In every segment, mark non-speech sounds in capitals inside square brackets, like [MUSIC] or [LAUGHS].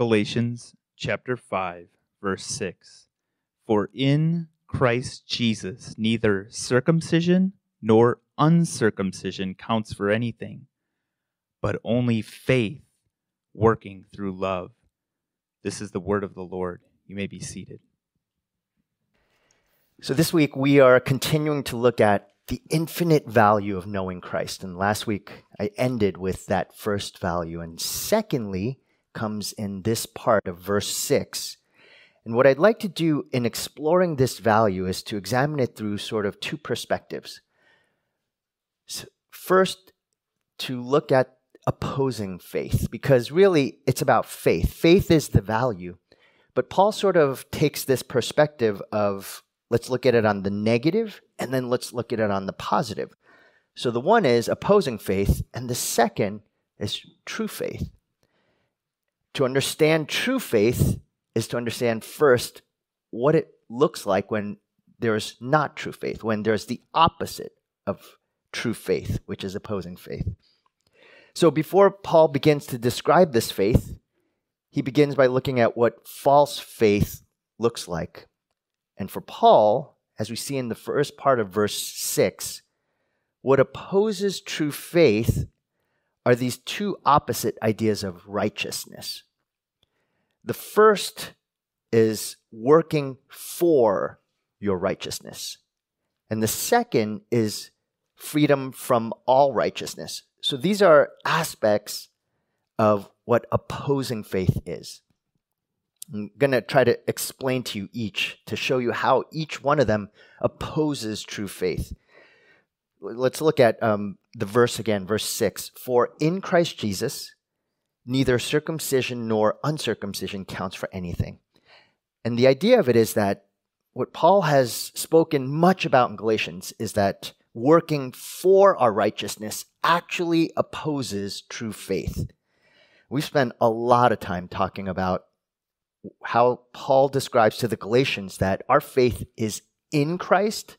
Galatians chapter 5, verse 6. For in Christ Jesus neither circumcision nor uncircumcision counts for anything, but only faith working through love. This is the word of the Lord. You may be seated. So, this week we are continuing to look at the infinite value of knowing Christ. And last week I ended with that first value. And secondly, comes in this part of verse 6. And what I'd like to do in exploring this value is to examine it through sort of two perspectives. First, to look at opposing faith, because really it's about faith. Faith is the value. But Paul sort of takes this perspective of let's look at it on the negative and then let's look at it on the positive. So the one is opposing faith, and the second is true faith. To understand true faith is to understand first what it looks like when there's not true faith, when there's the opposite of true faith, which is opposing faith. So before Paul begins to describe this faith, he begins by looking at what false faith looks like. And for Paul, as we see in the first part of verse 6, what opposes true faith are these two opposite ideas of righteousness. The first is working for your righteousness, and the second is freedom from all righteousness. So these are aspects of what opposing faith is. I'm going to try to explain to you each to show you how each one of them opposes true faith let's look at um, the verse again, verse 6. For in Christ Jesus, neither circumcision nor uncircumcision counts for anything. And the idea of it is that what Paul has spoken much about in Galatians is that working for our righteousness actually opposes true faith. We've spent a lot of time talking about how Paul describes to the Galatians that our faith is in Christ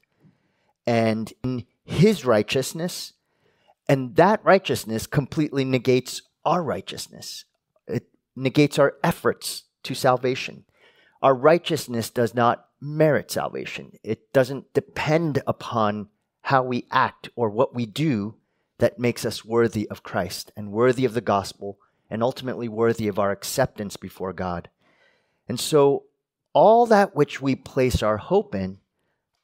and in his righteousness, and that righteousness completely negates our righteousness. It negates our efforts to salvation. Our righteousness does not merit salvation. It doesn't depend upon how we act or what we do that makes us worthy of Christ and worthy of the gospel and ultimately worthy of our acceptance before God. And so, all that which we place our hope in,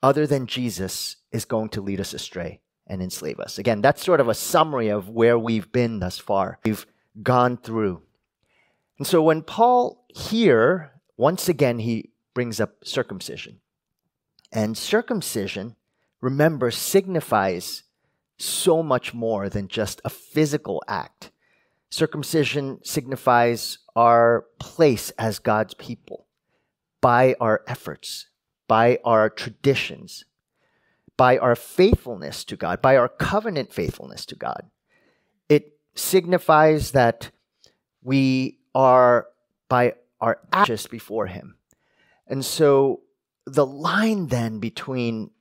other than Jesus, is going to lead us astray and enslave us. Again, that's sort of a summary of where we've been thus far. We've gone through. And so when Paul here, once again, he brings up circumcision. And circumcision, remember, signifies so much more than just a physical act. Circumcision signifies our place as God's people by our efforts, by our traditions, by our faithfulness to God, by our covenant faithfulness to God. It signifies that we are by our actions before Him. And so the line then between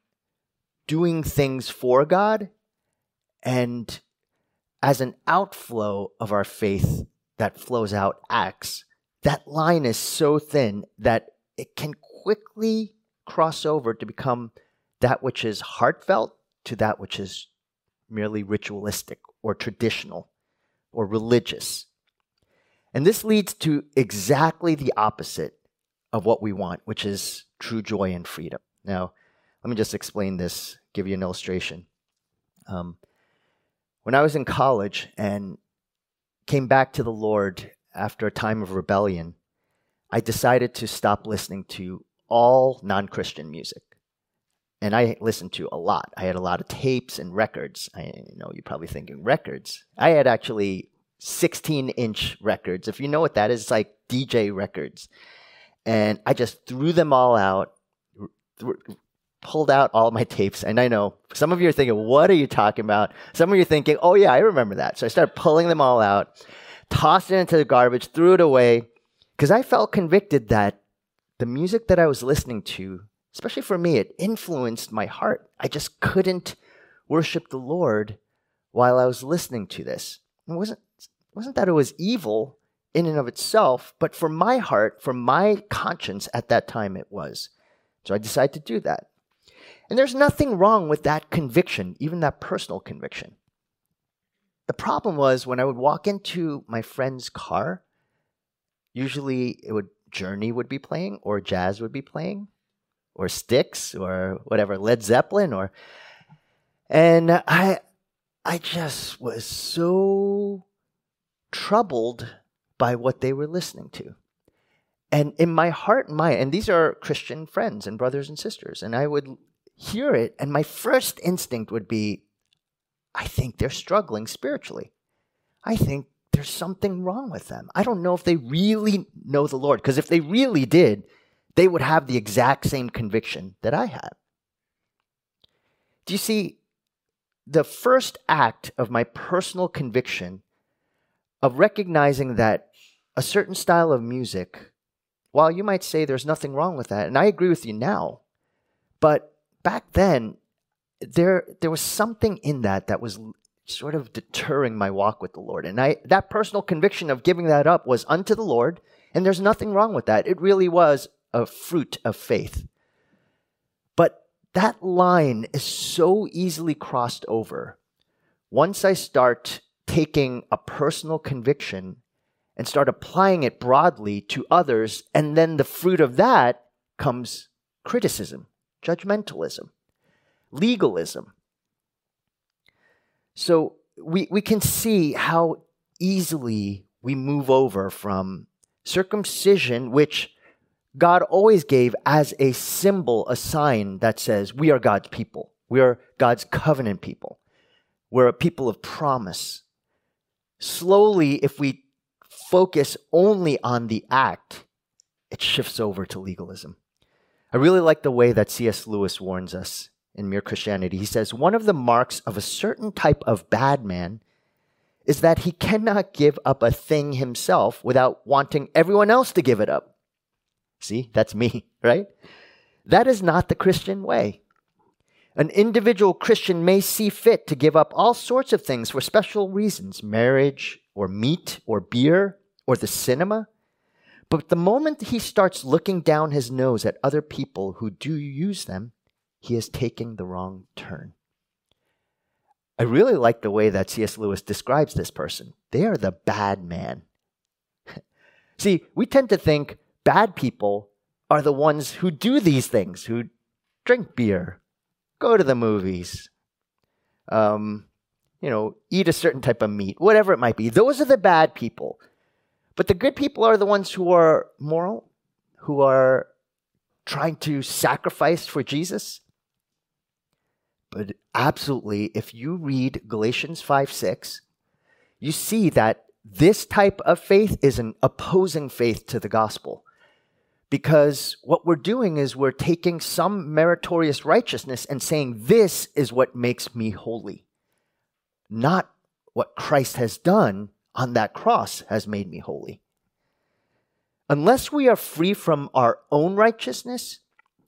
doing things for God and as an outflow of our faith that flows out acts, that line is so thin that it can quickly cross over to become that which is heartfelt to that which is merely ritualistic or traditional or religious. And this leads to exactly the opposite of what we want, which is true joy and freedom. Now, let me just explain this, give you an illustration. Um, when I was in college and came back to the Lord after a time of rebellion, I decided to stop listening to all non Christian music and I listened to a lot. I had a lot of tapes and records. I know you're probably thinking records. I had actually 16 inch records. If you know what that is, it's like DJ records. And I just threw them all out, th- pulled out all my tapes. And I know some of you are thinking, what are you talking about? Some of you are thinking, oh, yeah, I remember that. So I started pulling them all out, tossed it into the garbage, threw it away, because I felt convicted that the music that I was listening to especially for me, it influenced my heart. I just couldn't worship the Lord while I was listening to this. It wasn't, wasn't that it was evil, in and of itself, but for my heart, for my conscience at that time, it was. So I decided to do that. And there's nothing wrong with that conviction, even that personal conviction. The problem was when I would walk into my friend's car, usually it would Journey would be playing or jazz would be playing or Styx or whatever, Led Zeppelin or and I I just was so troubled by what they were listening to. And in my heart and mind, and these are Christian friends and brothers and sisters, and I would hear it, and my first instinct would be, I think they're struggling spiritually. I think there's something wrong with them. I don't know if they really know the Lord, because if they really did, they would have the exact same conviction that I had. Do you see? The first act of my personal conviction of recognizing that a certain style of music, while you might say there's nothing wrong with that, and I agree with you now, but back then, there there was something in that that was sort of deterring my walk with the Lord. And I that personal conviction of giving that up was unto the Lord, and there's nothing wrong with that. It really was a fruit of faith. But that line is so easily crossed over. Once I start taking a personal conviction and start applying it broadly to others, and then the fruit of that comes criticism, judgmentalism, legalism. So we, we can see how easily we move over from circumcision, which God always gave as a symbol, a sign that says we are God's people. We are God's covenant people. We're a people of promise. Slowly, if we focus only on the act, it shifts over to legalism. I really like the way that C.S. Lewis warns us in Mere Christianity. He says, One of the marks of a certain type of bad man is that he cannot give up a thing himself without wanting everyone else to give it up. See, that's me, [LAUGHS] right? That is not the Christian way. An individual Christian may see fit to give up all sorts of things for special reasons marriage, or meat, or beer, or the cinema. But the moment he starts looking down his nose at other people who do use them, he is taking the wrong turn. I really like the way that C.S. Lewis describes this person. They are the bad man. [LAUGHS] See, we tend to think bad people are the ones who do these things, who drink beer, go to the movies, um, you know, eat a certain type of meat, whatever it might be. Those are the bad people. But the good people are the ones who are moral, who are trying to sacrifice for Jesus. But absolutely, if you read Galatians 5 6, you see that this type of faith is an opposing faith to the gospel because what we're doing is we're taking some meritorious righteousness and saying, This is what makes me holy. Not what Christ has done on that cross has made me holy. Unless we are free from our own righteousness,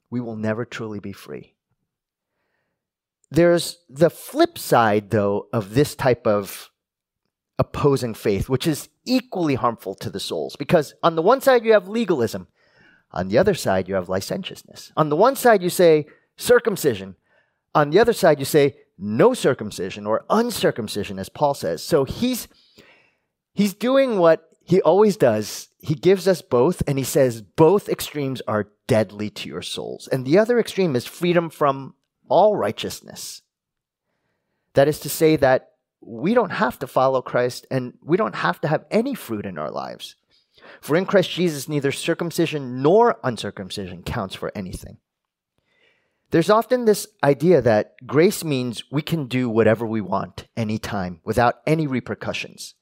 we will never truly be free. There's the flip side, though, of this type of opposing faith, which is equally harmful to the souls. Because on the one side, you have legalism. On the other side, you have licentiousness. On the one side, you say circumcision. On the other side, you say no circumcision or uncircumcision, as Paul says. So he's he's doing what he always does. He gives us both, and he says both extremes are deadly to your souls. And the other extreme is freedom from all righteousness. That is to say that we don't have to follow Christ and we don't have to have any fruit in our lives. For in Christ Jesus, neither circumcision nor uncircumcision counts for anything. There's often this idea that grace means we can do whatever we want anytime without any repercussions.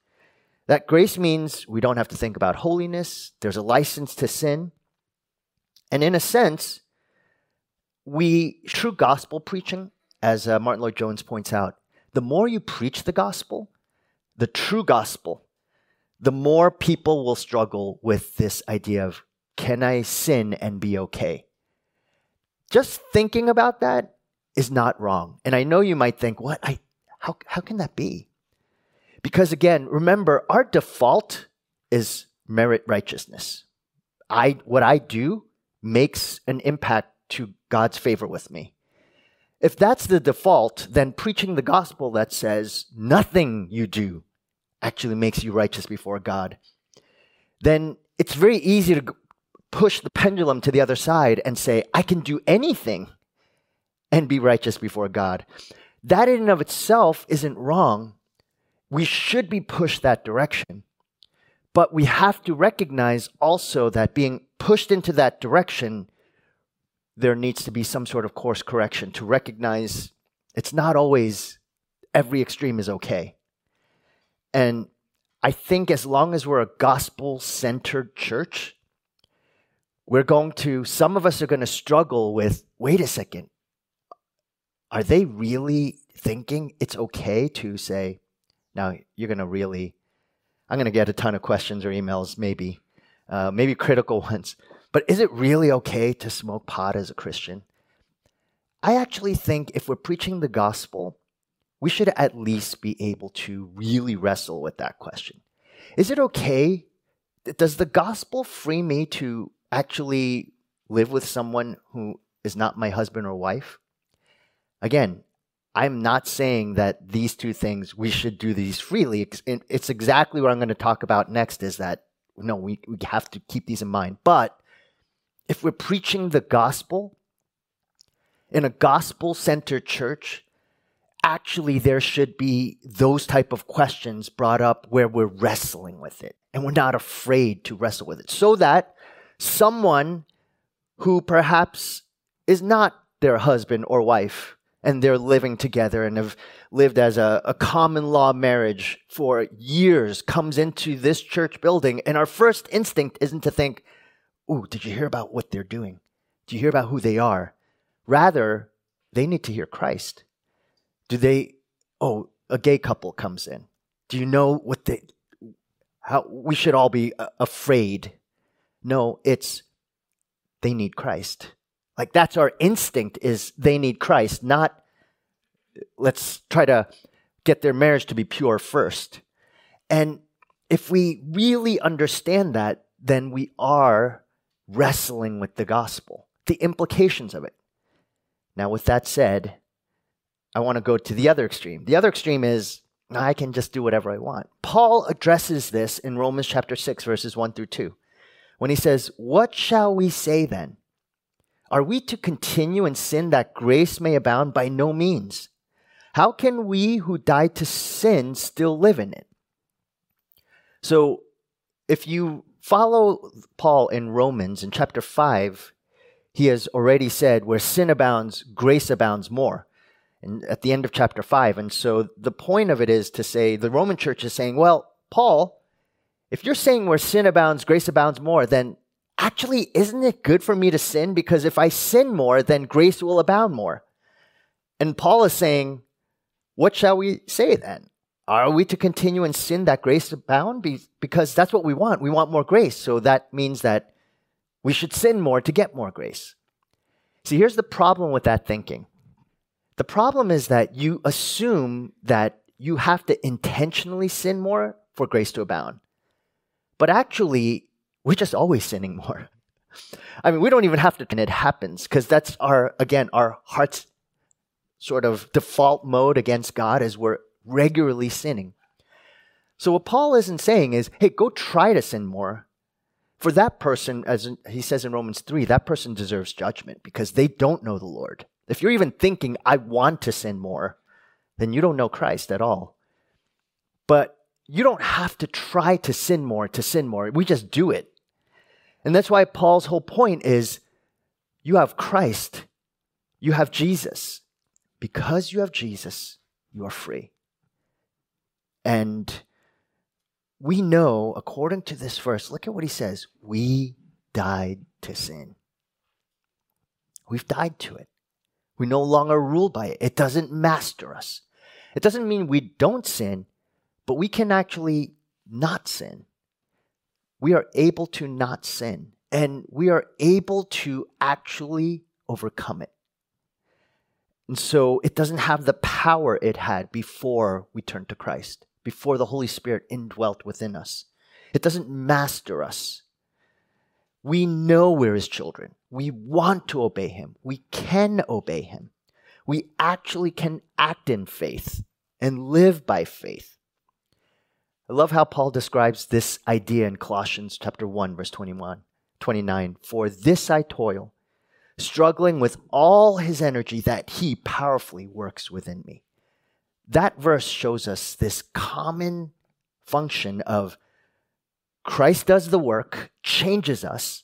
That grace means we don't have to think about holiness, there's a license to sin. And in a sense, we, true gospel preaching, as uh, Martyn Lloyd-Jones points out, the more you preach the gospel, the true gospel, the more people will struggle with this idea of can I sin and be okay? Just thinking about that is not wrong. And I know you might think, what? I, how, how can that be? Because again, remember, our default is merit righteousness. I what I do makes an impact to God's favor with me. If that's the default, then preaching the gospel that says nothing you do actually makes you righteous before God, then it's very easy to push the pendulum to the other side and say, I can do anything and be righteous before God. That in and of itself isn't wrong. We should be pushed that direction. But we have to recognize also that being pushed into that direction, there needs to be some sort of course correction to recognize it's not always every extreme is okay. And I think as long as we're a gospel centered church, we're going to, some of us are going to struggle with wait a second, are they really thinking it's okay to say, now you're going to really, I'm going to get a ton of questions or emails, maybe, uh, maybe critical [LAUGHS] ones, but is it really okay to smoke pot as a Christian? I actually think if we're preaching the gospel, we should at least be able to really wrestle with that question. Is it okay? Does the gospel free me to actually live with someone who is not my husband or wife? Again, I'm not saying that these two things, we should do these freely. It's exactly what I'm going to talk about next is that, no, we, we have to keep these in mind. But if we're preaching the gospel in a gospel centered church, actually there should be those type of questions brought up where we're wrestling with it and we're not afraid to wrestle with it. So that someone who perhaps is not their husband or wife and they're living together and have lived as a, a, common law marriage for years comes into this church building and our first instinct isn't to think ooh did you hear about what they're doing? Do you hear about who they are? Rather they need to hear christ do they oh a gay couple comes in do you know what they how we should all be uh, afraid no, it's they need Christ. Like that's our instinct is they need Christ, not let's try to get their marriage to be pure first. And if we really understand that, then we are wrestling with the gospel, the implications of it. Now, with that said, I want to go to the other extreme. The other extreme is I can just do whatever I want. Paul addresses this in Romans chapter 6, verses 1 through 2 when he says, What shall we say then? Are we to continue in sin that grace may abound? By no means. How can we who died to sin still live in it? So, if you follow Paul in Romans in chapter 5, he has already said, Where sin abounds, grace abounds more. And at the end of chapter 5. And so the point of it is to say, the Roman church is saying, Well, Paul, if you're saying where sin abounds, grace abounds more, then actually, isn't it good for me to sin? Because if I sin more, then grace will abound more. And Paul is saying, what shall we say then? Are we to continue in sin that grace abound? Because that's what we want. We want more grace. So that means that we should sin more to get more grace. See, here's the problem with that thinking. The problem is that you assume that you have to intentionally sin more for grace to abound. But actually, we're just always sinning more. [LAUGHS] I mean, we don't even have to, and it happens because that's our, again, our heart's sort of default mode against God as we're regularly sinning. So what Paul isn't saying is, hey, go try to sin more. For that person, as he says in Romans 3, that person deserves judgment because they don't know the Lord. If you're even thinking, I want to sin more, then you don't know Christ at all. But you don't have to try to sin more to sin more. We just do it. And that's why Paul's whole point is you have Christ, you have Jesus. Because you have Jesus, you are free. And we know, according to this verse, look at what he says we died to sin. We've died to it. We no longer ruled by it. It doesn't master us. It doesn't mean we don't sin, but we can actually not sin. We are able to not sin, and we are able to actually overcome it. And so it doesn't have the power it had before we turned to Christ, before the Holy Spirit indwelt within us. It doesn't master us. We know we're his children. We want to obey him. We can obey him. We actually can act in faith and live by faith. I love how Paul describes this idea in Colossians chapter 1 verse 21, 29. For this I toil, struggling with all his energy that he powerfully works within me. That verse shows us this common function of Christ does the work, changes us.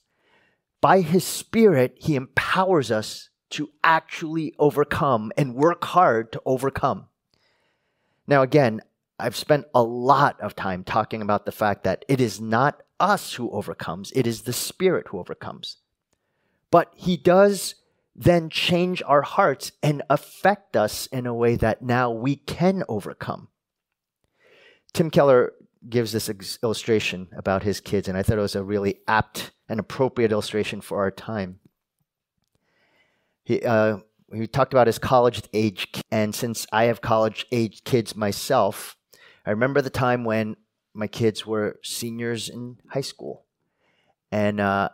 By his spirit, he empowers us to actually overcome and work hard to overcome. Now, again, I've spent a lot of time talking about the fact that it is not us who overcomes, it is the Spirit who overcomes. But He does then change our hearts and affect us in a way that now we can overcome. Tim Keller gives this illustration about his kids, and I thought it was a really apt and appropriate illustration for our time. He, uh, he talked about his college age, and since I have college age kids myself, I remember the time when my kids were seniors in high school. And uh,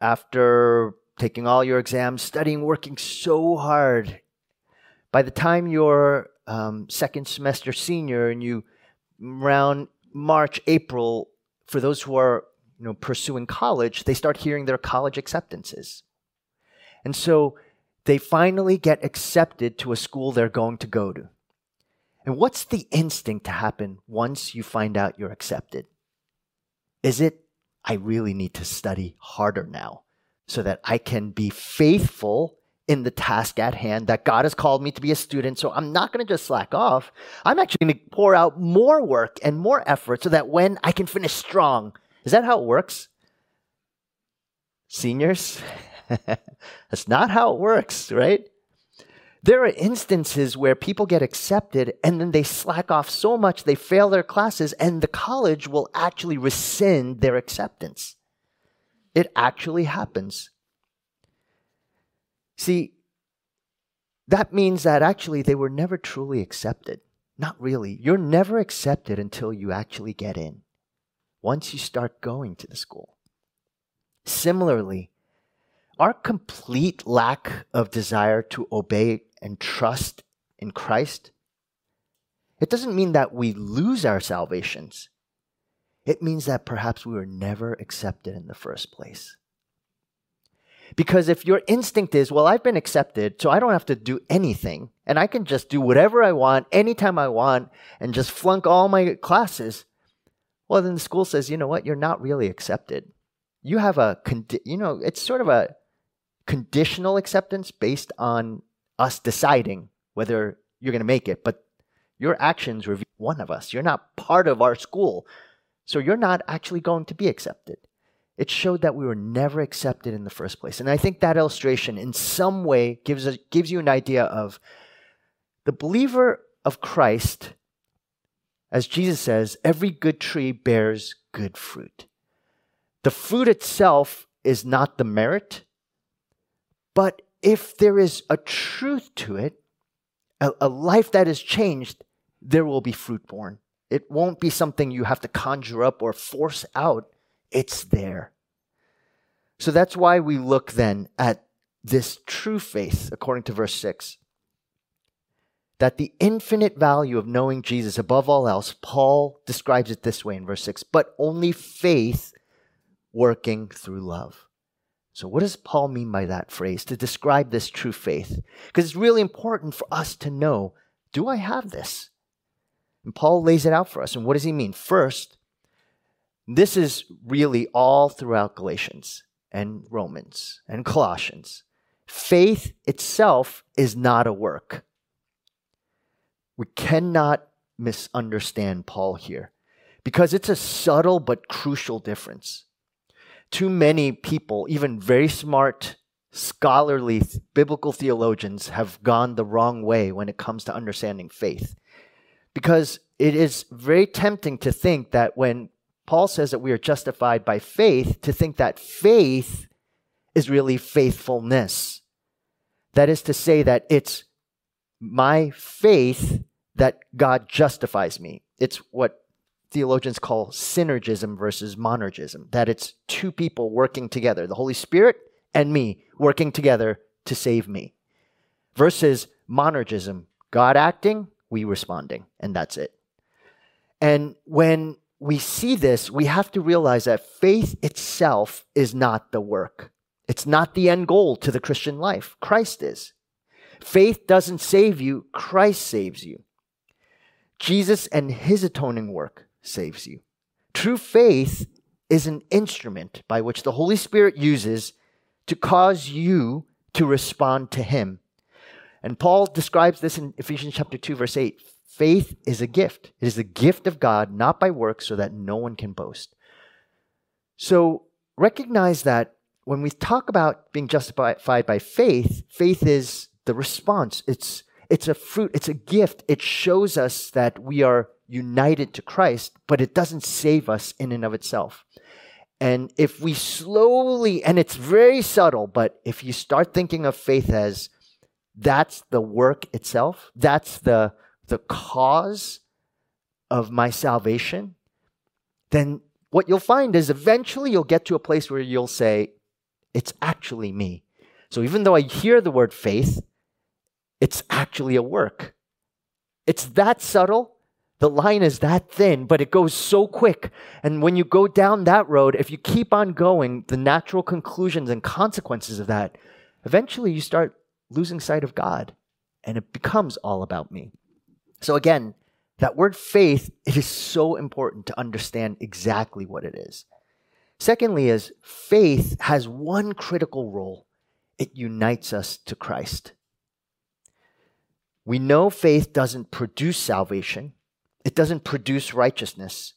after taking all your exams, studying, working so hard, by the time you're um, second semester senior and you around March, April, for those who are you know pursuing college, they start hearing their college acceptances. And so they finally get accepted to a school they're going to go to. And what's the instinct to happen once you find out you're accepted? Is it, I really need to study harder now so that I can be faithful in the task at hand that God has called me to be a student. So I'm not going to just slack off. I'm actually going to pour out more work and more effort so that when I can finish strong. Is that how it works? Seniors? [LAUGHS] That's not how it works, right? There are instances where people get accepted and then they slack off so much they fail their classes, and the college will actually rescind their acceptance. It actually happens. See, that means that actually they were never truly accepted. Not really. You're never accepted until you actually get in, once you start going to the school. Similarly, our complete lack of desire to obey and trust in Christ, it doesn't mean that we lose our salvations. It means that perhaps we were never accepted in the first place. Because if your instinct is, well, I've been accepted, so I don't have to do anything, and I can just do whatever I want, anytime I want, and just flunk all my classes, well, then the school says, you know what, you're not really accepted. You have a, condi- you know, it's sort of a conditional acceptance based on us deciding whether you're going to make it, but your actions reveal one of us. You're not part of our school, so you're not actually going to be accepted. It showed that we were never accepted in the first place. And I think that illustration, in some way, gives, a, gives you an idea of the believer of Christ, as Jesus says, every good tree bears good fruit. The fruit itself is not the merit, but if there is a truth to it, a, a life that is changed, there will be fruit born. It won't be something you have to conjure up or force out. It's there. So that's why we look then at this true faith, according to verse 6. That the infinite value of knowing Jesus above all else, Paul describes it this way in verse 6 but only faith working through love. So, what does Paul mean by that phrase to describe this true faith? Because it's really important for us to know do I have this? And Paul lays it out for us. And what does he mean? First, this is really all throughout Galatians and Romans and Colossians. Faith itself is not a work. We cannot misunderstand Paul here because it's a subtle but crucial difference too many people, even very smart, scholarly biblical theologians, have gone the wrong way when it comes to understanding faith. Because it is very tempting to think that when Paul says that we are justified by faith, to think that faith is really faithfulness. That is to say, that it's my faith that God justifies me. It's what theologians call synergism versus monergism, that it's two people working together, the Holy Spirit and me working together to save me, versus monergism, God acting, we responding, and that's it. And when we see this, we have to realize that faith itself is not the work. It's not the end goal to the Christian life. Christ is. Faith doesn't save you, Christ saves you. Jesus and his atoning work saves you. True faith is an instrument by which the Holy Spirit uses to cause you to respond to him. And Paul describes this in Ephesians chapter 2 verse 8. Faith is a gift. It is the gift of God, not by works so that no one can boast. So recognize that when we talk about being justified by faith, faith is the response. It's it's a fruit, it's a gift. It shows us that we are united to Christ, but it doesn't save us in and of itself. And if we slowly, and it's very subtle, but if you start thinking of faith as that's the work itself, that's the, the cause of my salvation, then what you'll find is eventually you'll get to a place where you'll say, it's actually me. So even though I hear the word faith, it's actually a work. It's that subtle. The line is that thin, but it goes so quick. And when you go down that road, if you keep on going, the natural conclusions and consequences of that, eventually you start losing sight of God and it becomes all about me. So again, that word faith, it is so important to understand exactly what it is. Secondly, is faith has one critical role. It unites us to Christ. We know faith doesn't produce salvation, it doesn't produce righteousness.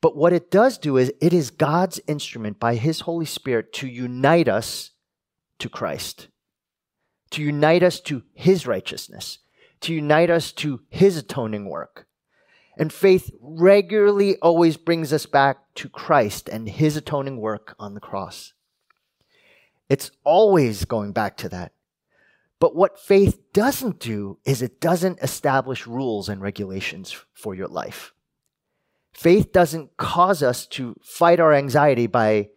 But what it does do is it is God's instrument by His Holy Spirit to unite us to Christ, to unite us to His righteousness, to unite us to His atoning work. And faith regularly always brings us back to Christ and His atoning work on the cross. It's always going back to that. But what faith doesn't do is it doesn't establish rules and regulations for your life. Faith doesn't cause us to fight our anxiety by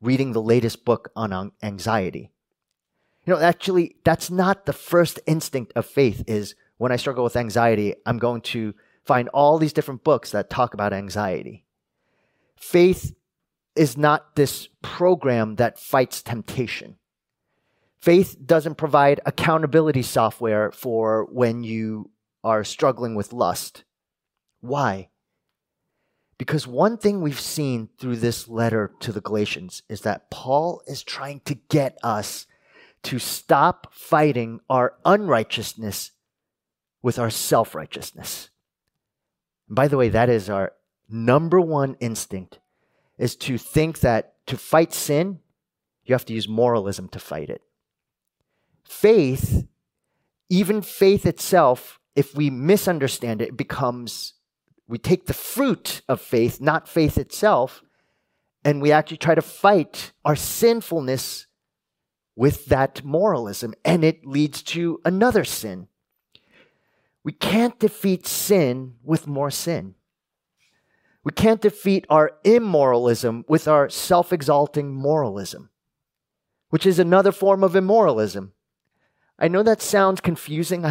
reading the latest book on anxiety. You know, actually, that's not the first instinct of faith is when I struggle with anxiety, I'm going to find all these different books that talk about anxiety. Faith is not this program that fights temptation. Faith doesn't provide accountability software for when you are struggling with lust. Why? Because one thing we've seen through this letter to the Galatians is that Paul is trying to get us to stop fighting our unrighteousness with our self righteousness. By the way, that is our number one instinct is to think that to fight sin, you have to use moralism to fight it faith, even faith itself, if we misunderstand it, it becomes we take the fruit of faith, not faith itself, and we actually try to fight our sinfulness with that moralism, and it leads to another sin. We can't defeat sin with more sin. We can't defeat our immoralism with our self exalting moralism, which is another form of immoralism. I know that sounds confusing,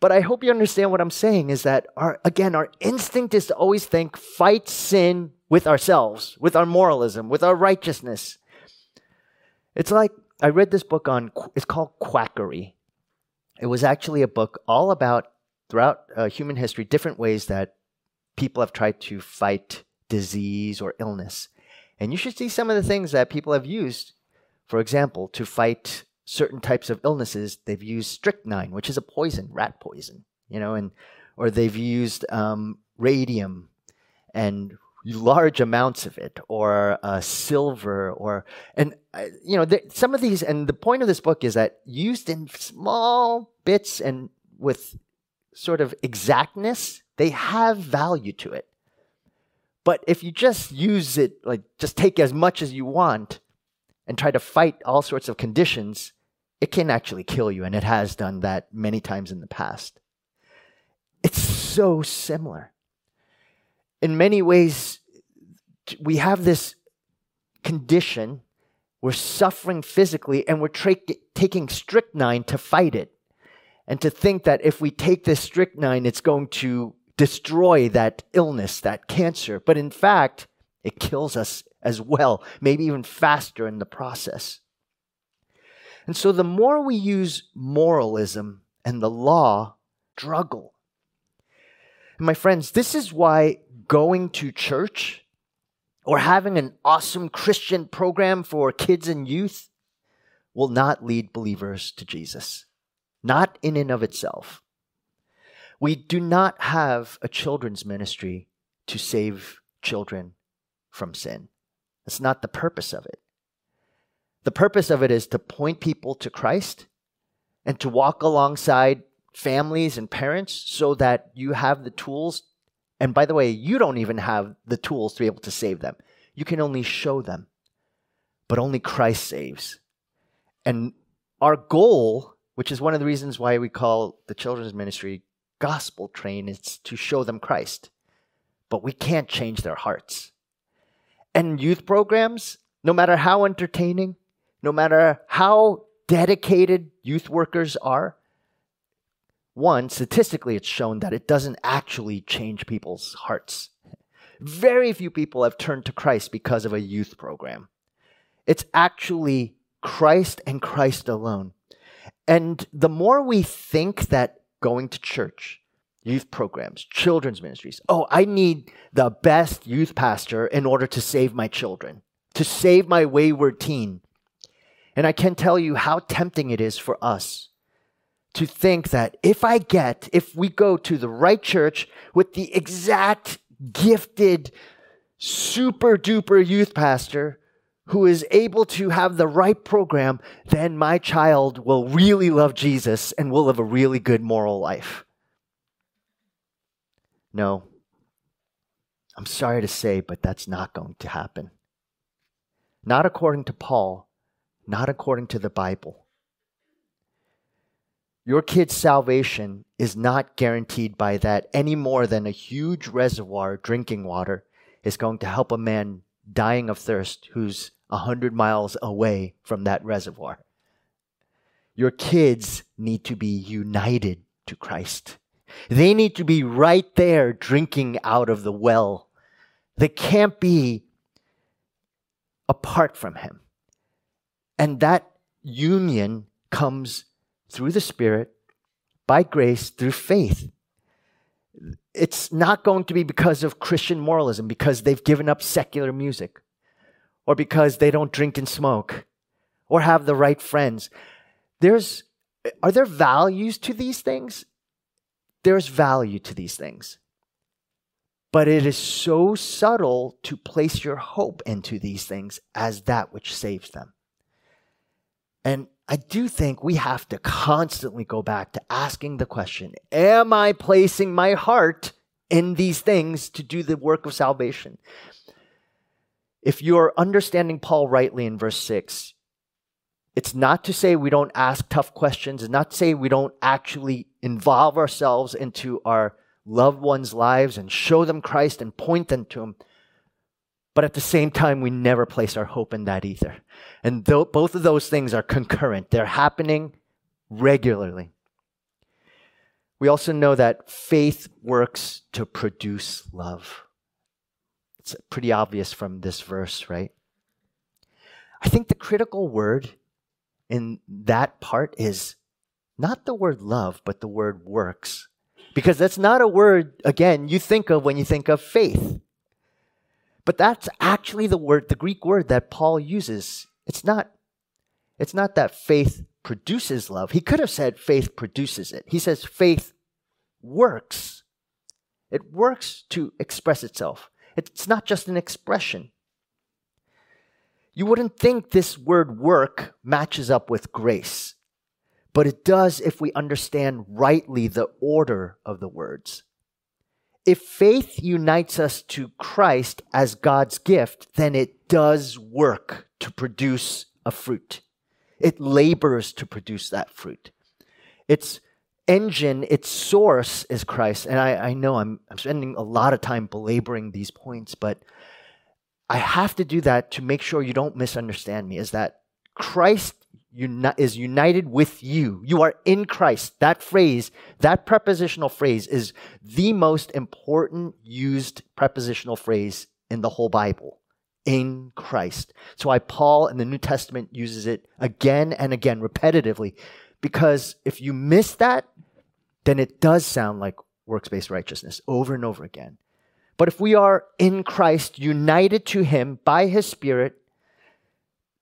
but I hope you understand what I'm saying is that our again our instinct is to always think fight sin with ourselves, with our moralism, with our righteousness. It's like I read this book on it's called Quackery. It was actually a book all about throughout uh, human history different ways that people have tried to fight disease or illness. And you should see some of the things that people have used, for example, to fight certain types of illnesses, they've used strychnine, which is a poison, rat poison, you know, and or they've used um, radium and large amounts of it, or uh, silver, or and uh, you know th- some of these. And the point of this book is that used in small bits and with sort of exactness, they have value to it. But if you just use it, like just take as much as you want, and try to fight all sorts of conditions, it can actually kill you, and it has done that many times in the past. It's so similar. in many ways, we have this condition. We're suffering physically and we're tra- taking strychnine to fight it. And to think that if we take this strychnine, it's going to destroy that illness, that cancer. But in fact, it kills us as well, maybe even faster in the process. And so the more we use moralism and the law, struggle. My friends, this is why going to church or having an awesome Christian program for kids and youth will not lead believers to Jesus, not in and of itself. We do not have a children's ministry to save children from sin. That's not the purpose of it. The purpose of it is to point people to Christ and to walk alongside families and parents so that you have the tools. And by the way, you don't even have the tools to be able to save them. You can only show them. But only Christ saves. And our goal, which is one of the reasons why we call the children's ministry gospel train, is to show them Christ. But we can't change their hearts. And youth programs, no matter how entertaining, no matter how dedicated youth workers are, one, statistically, it's shown that it doesn't actually change people's hearts. Very few people have turned to Christ because of a youth program. It's actually Christ and Christ alone. And the more we think that going to church, youth programs, children's ministries, oh, I need the best youth pastor in order to save my children, to save my wayward teen, and I can tell you how tempting it is for us to think that if I get, if we go to the right church with the exact gifted, super duper youth pastor who is able to have the right program, then my child will really love Jesus and will live a really good moral life. No, I'm sorry to say, but that's not going to happen. Not according to Paul not according to the Bible. Your kid's salvation is not guaranteed by that any more than a huge reservoir drinking water is going to help a man dying of thirst who's a hundred miles away from that reservoir. Your kids need to be united to Christ. They need to be right there drinking out of the well. They can't be apart from Him. And that union comes through the Spirit, by grace, through faith. It's not going to be because of Christian moralism, because they've given up secular music, or because they don't drink and smoke, or have the right friends. There's, are there values to these things? There's value to these things. But it is so subtle to place your hope into these things as that which saves them. And I do think we have to constantly go back to asking the question Am I placing my heart in these things to do the work of salvation? If you're understanding Paul rightly in verse 6, it's not to say we don't ask tough questions, it's not to say we don't actually involve ourselves into our loved ones' lives and show them Christ and point them to Him. But at the same time, we never place our hope in that either. And th- both of those things are concurrent, they're happening regularly. We also know that faith works to produce love. It's pretty obvious from this verse, right? I think the critical word in that part is not the word love, but the word works. Because that's not a word, again, you think of when you think of faith. But that's actually the word, the Greek word that Paul uses. It's not, it's not that faith produces love. He could have said faith produces it. He says faith works. It works to express itself. It's not just an expression. You wouldn't think this word work matches up with grace, but it does if we understand rightly the order of the words. If faith unites us to Christ as God's gift, then it does work to produce a fruit. It labors to produce that fruit. It's engine, its source is Christ. And I, I know I'm, I'm spending a lot of time belaboring these points, but I have to do that to make sure you don't misunderstand me. Is that Christ uni- is united with you. You are in Christ. That phrase, that prepositional phrase, is the most important used prepositional phrase in the whole Bible. In Christ. So why Paul in the New Testament uses it again and again, repetitively, because if you miss that, then it does sound like works based righteousness over and over again. But if we are in Christ, united to Him by His Spirit,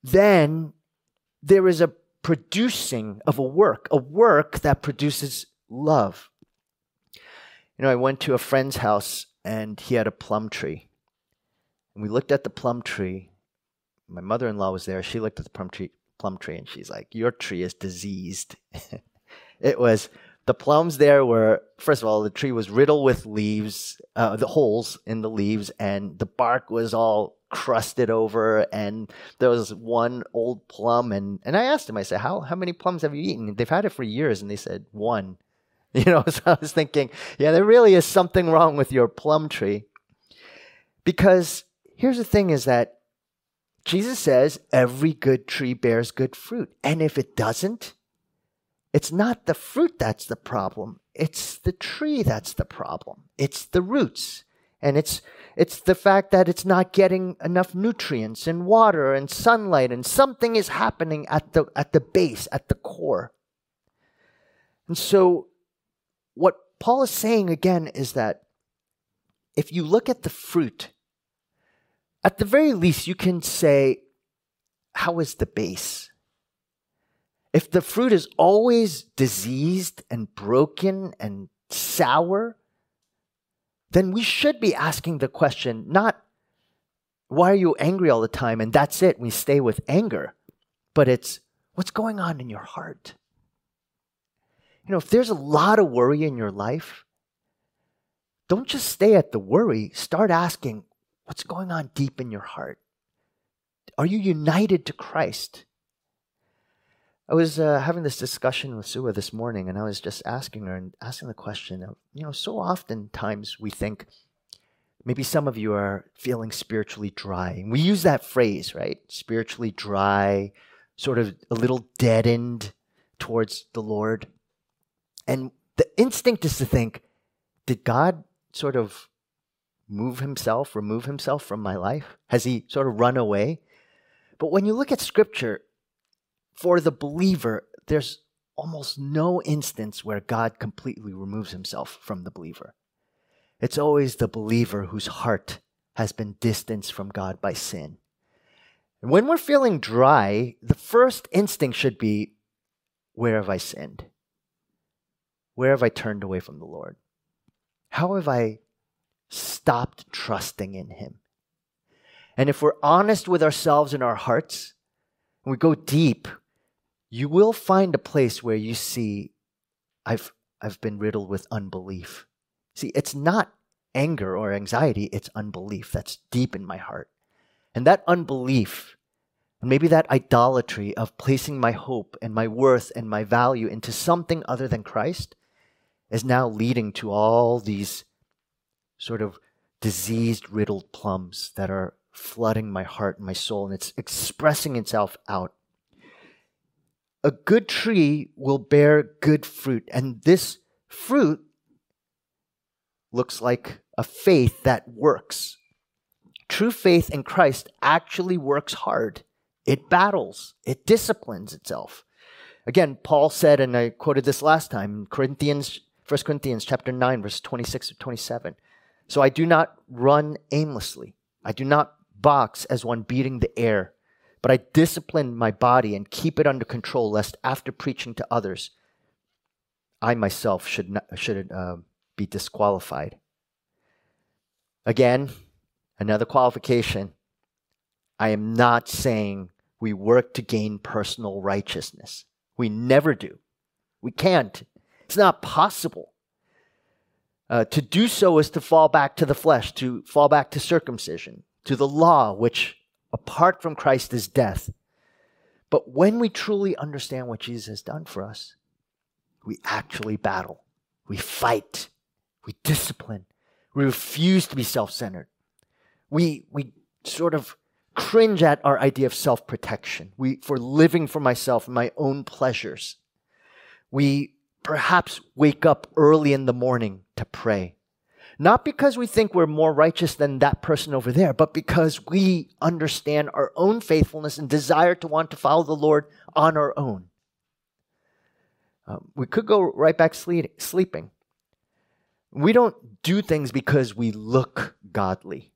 then there is a producing of a work, a work that produces love. You know, I went to a friend's house and he had a plum tree. And we looked at the plum tree. My mother in law was there. She looked at the plum tree, plum tree and she's like, Your tree is diseased. [LAUGHS] it was the plums there were first of all the tree was riddled with leaves uh, the holes in the leaves and the bark was all crusted over and there was one old plum and and I asked him I said how how many plums have you eaten? They've had it for years and they said one. [LAUGHS] You know [LAUGHS] so I was thinking yeah there really is something wrong with your plum tree. Because here's the thing is that Jesus says every good tree bears good fruit. And if it doesn't it's not the fruit that's the problem. It's the tree that's the problem. It's the roots. And it's it's the fact that it's not getting enough nutrients and water and sunlight and something is happening at the at the base at the core. And so what paul is saying again is that if you look at the fruit at the very least you can say how is the base if the fruit is always diseased and broken and sour then we should be asking the question not, why are you angry all the time? And that's it. We stay with anger. But it's, what's going on in your heart? You know, if there's a lot of worry in your life, don't just stay at the worry. Start asking, what's going on deep in your heart? Are you united to Christ? I was uh, having this discussion with Sua this morning, and I was just asking her and asking the question of, you know, so oftentimes we think maybe some of you are feeling spiritually dry. And we use that phrase, right? Spiritually dry, sort of a little deadened towards the Lord. And the instinct is to think, did God sort of move himself, remove himself from my life? Has he sort of run away? But when you look at scripture, for the believer, there's almost no instance where God completely removes himself from the believer. It's always the believer whose heart has been distanced from God by sin. When we're feeling dry, the first instinct should be where have I sinned? Where have I turned away from the Lord? How have I stopped trusting in Him? And if we're honest with ourselves and our hearts, and we go deep, you will find a place where you see, I've, I've been riddled with unbelief. See, it's not anger or anxiety, it's unbelief that's deep in my heart. And that unbelief, and maybe that idolatry of placing my hope and my worth and my value into something other than Christ, is now leading to all these sort of diseased, riddled plums that are flooding my heart and my soul, and it's expressing itself out a good tree will bear good fruit. And this fruit looks like a faith that works. True faith in Christ actually works hard. It battles, it disciplines itself. Again, Paul said, and I quoted this last time, in Corinthians, 1 Corinthians chapter 9, verse 26 to 27. So I do not run aimlessly. I do not box as one beating the air but I discipline my body and keep it under control, lest after preaching to others, I myself should not, should uh, be disqualified. Again, another qualification. I am not saying we work to gain personal righteousness. We never do. We can't. It's not possible. Uh, to do so is to fall back to the flesh, to fall back to circumcision, to the law, which apart from Christ is death. But when we truly understand what Jesus has done for us, we actually battle. We fight. We discipline. We refuse to be self centered. We, we sort of cringe at our idea of self protection. We, for living for myself and my own pleasures. We perhaps wake up early in the morning to pray. Not because we think we're more righteous than that person over there, but because we understand our own faithfulness and desire to want to follow the Lord on our own. Um, we could go right back sleep, sleeping. We don't do things because we look godly.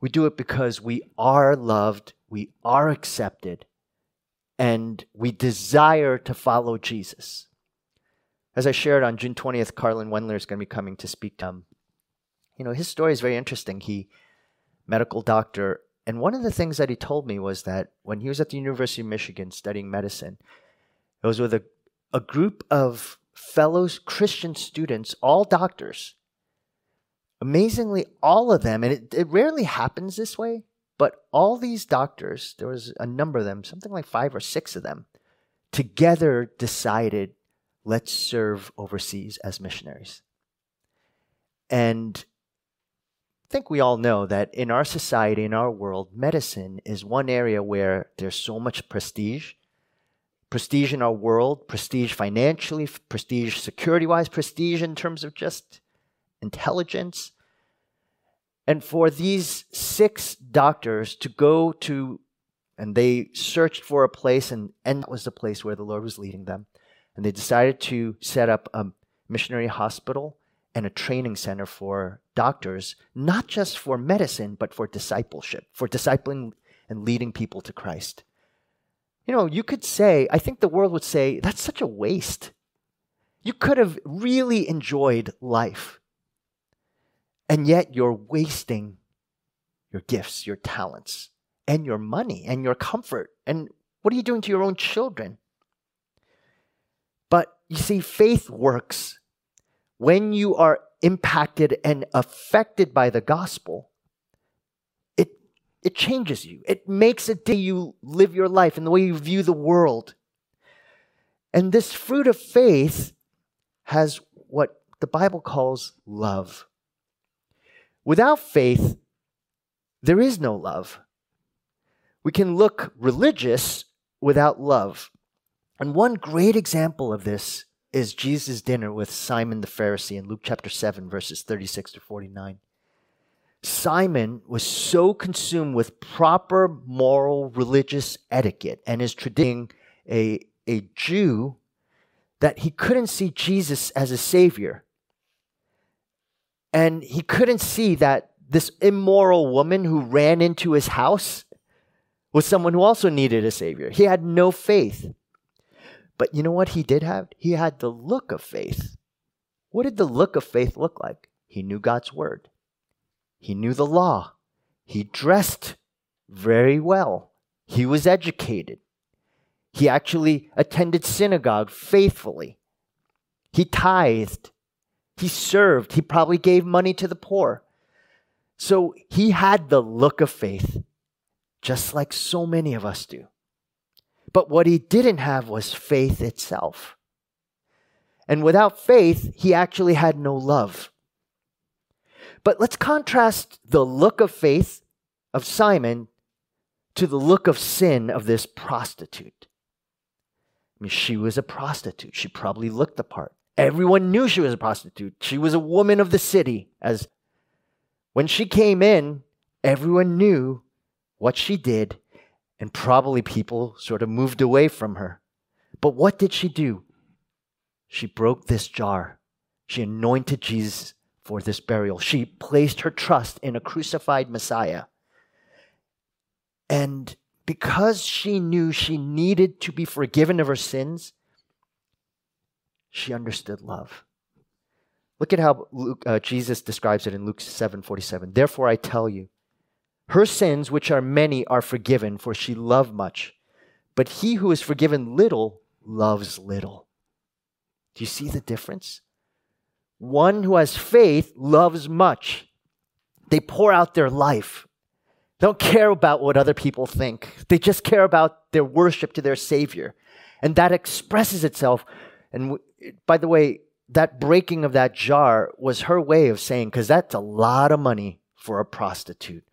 We do it because we are loved, we are accepted, and we desire to follow Jesus. As I shared on June 20th, Carlin Wendler is going to be coming to speak to him. You know, his story is very interesting. He, medical doctor, and one of the things that he told me was that when he was at the University of Michigan studying medicine, it was with a, a group of fellow Christian students, all doctors, amazingly, all of them, and it, it rarely happens this way, but all these doctors, there was a number of them, something like five or six of them, together decided, let's serve overseas as missionaries. And I think we all know that in our society, in our world, medicine is one area where there's so much prestige. Prestige in our world, prestige financially, prestige security wise, prestige in terms of just intelligence. And for these six doctors to go to, and they searched for a place, and, and that was the place where the Lord was leading them. And they decided to set up a missionary hospital and a training center for doctors, not just for medicine, but for discipleship, for discipling and leading people to Christ. You know, you could say, I think the world would say, that's such a waste. You could have really enjoyed life and yet you're wasting your gifts, your talents, and your money and your comfort. And what are you doing to your own children? You see, faith works when you are impacted and affected by the gospel. It, it changes you. It makes it day you live your life and the way you view the world. And this fruit of faith has what the Bible calls love. Without faith, there is no love. We can look religious without love. And one great example of this is Jesus' dinner with Simon the Pharisee in Luke chapter 7, verses 36 to 49. Simon was so consumed with proper moral religious etiquette and his tradition, a, a Jew, that he couldn't see Jesus as a savior. And he couldn't see that this immoral woman who ran into his house was someone who also needed a savior. He had no faith. But you know what he did have? He had the look of faith. What did the look of faith look like? He knew God's word, he knew the law, he dressed very well, he was educated, he actually attended synagogue faithfully, he tithed, he served. He probably gave money to the poor. So he had the look of faith, just like so many of us do. But what he didn't have was faith itself. And without faith, he actually had no love. But let's contrast the look of faith of Simon to the look of sin of this prostitute. I mean, she was a prostitute. She probably looked the part. Everyone knew she was a prostitute. She was a woman of the city. As when she came in, everyone knew what she did, and probably people sort of moved away from her. But what did she do? She broke this jar. She anointed Jesus for this burial. She placed her trust in a crucified Messiah. And because she knew she needed to be forgiven of her sins, she understood love. Look at how Luke, uh, Jesus describes it in Luke 7 47. Therefore, I tell you, her sins, which are many, are forgiven, for she loved much. But he who is forgiven little loves little. Do you see the difference? One who has faith loves much. They pour out their life. They don't care about what other people think. They just care about their worship to their Savior. And that expresses itself And by the way, that breaking of that jar was her way of saying, because that's a lot of money for a prostitute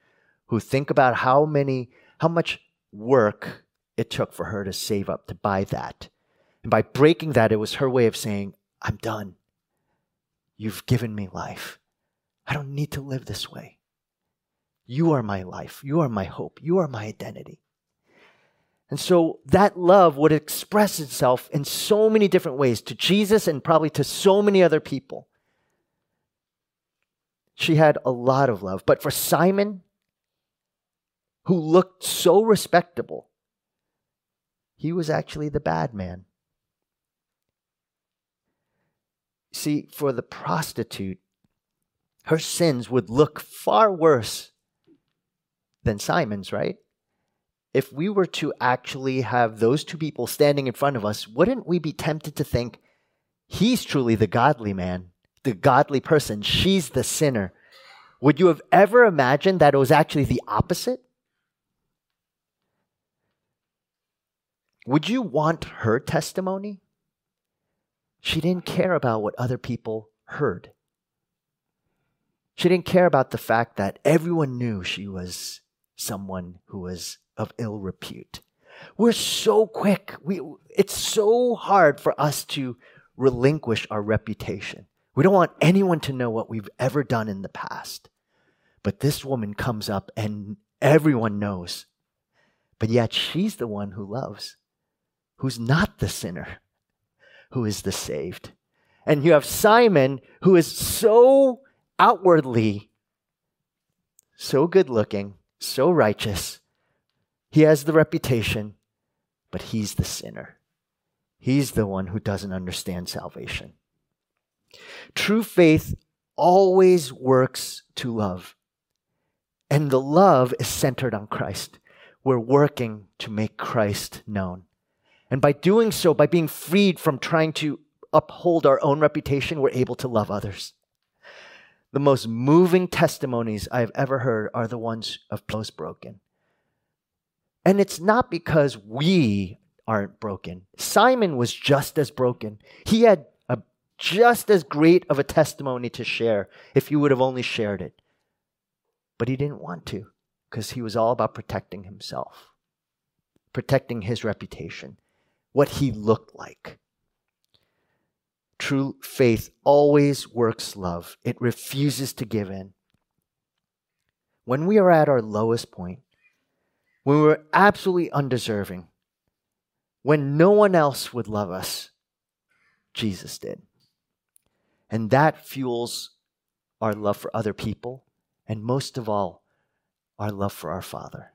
who think about how many, how much work it took for her to save up to buy that. And by breaking that, it was her way of saying, I'm done. You've given me life. I don't need to live this way. You are my life. You are my hope. You are my identity. And so that love would express itself in so many different ways to Jesus and probably to so many other people. She had a lot of love. But for Simon, who looked so respectable, he was actually the bad man. See, for the prostitute, her sins would look far worse than Simon's, right? If we were to actually have those two people standing in front of us, wouldn't we be tempted to think he's truly the godly man, the godly person? She's the sinner. Would you have ever imagined that it was actually the opposite? Would you want her testimony? She didn't care about what other people heard. She didn't care about the fact that everyone knew she was someone who was of ill repute. We're so quick. We, it's so hard for us to relinquish our reputation. We don't want anyone to know what we've ever done in the past. But this woman comes up and everyone knows. But yet she's the one who loves who's not the sinner, who is the saved. And you have Simon, who is so outwardly so good looking, so righteous. He has the reputation, but he's the sinner. He's the one who doesn't understand salvation. True faith always works to love. And the love is centered on Christ. We're working to make Christ known. And by doing so, by being freed from trying to uphold our own reputation, we're able to love others. The most moving testimonies I've ever heard are the ones of those broken. And it's not because we aren't broken. Simon was just as broken. He had a, just as great of a testimony to share if he would have only shared it. But he didn't want to because he was all about protecting himself, protecting his reputation what he looked like. True faith always works love, it refuses to give in. When we are at our lowest point, when we're absolutely undeserving, when no one else would love us, Jesus did. And that fuels our love for other people, and most of all, our love for our Father.